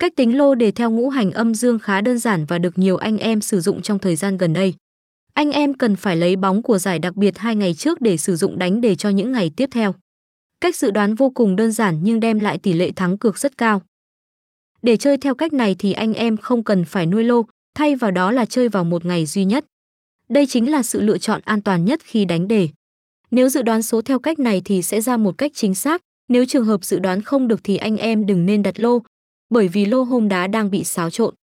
Cách tính lô đề theo ngũ hành âm dương khá đơn giản và được nhiều anh em sử dụng trong thời gian gần đây. Anh em cần phải lấy bóng của giải đặc biệt hai ngày trước để sử dụng đánh đề cho những ngày tiếp theo. Cách dự đoán vô cùng đơn giản nhưng đem lại tỷ lệ thắng cược rất cao. Để chơi theo cách này thì anh em không cần phải nuôi lô, thay vào đó là chơi vào một ngày duy nhất. Đây chính là sự lựa chọn an toàn nhất khi đánh đề. Nếu dự đoán số theo cách này thì sẽ ra một cách chính xác, nếu trường hợp dự đoán không được thì anh em đừng nên đặt lô, bởi vì lô hôm đá đang bị xáo trộn.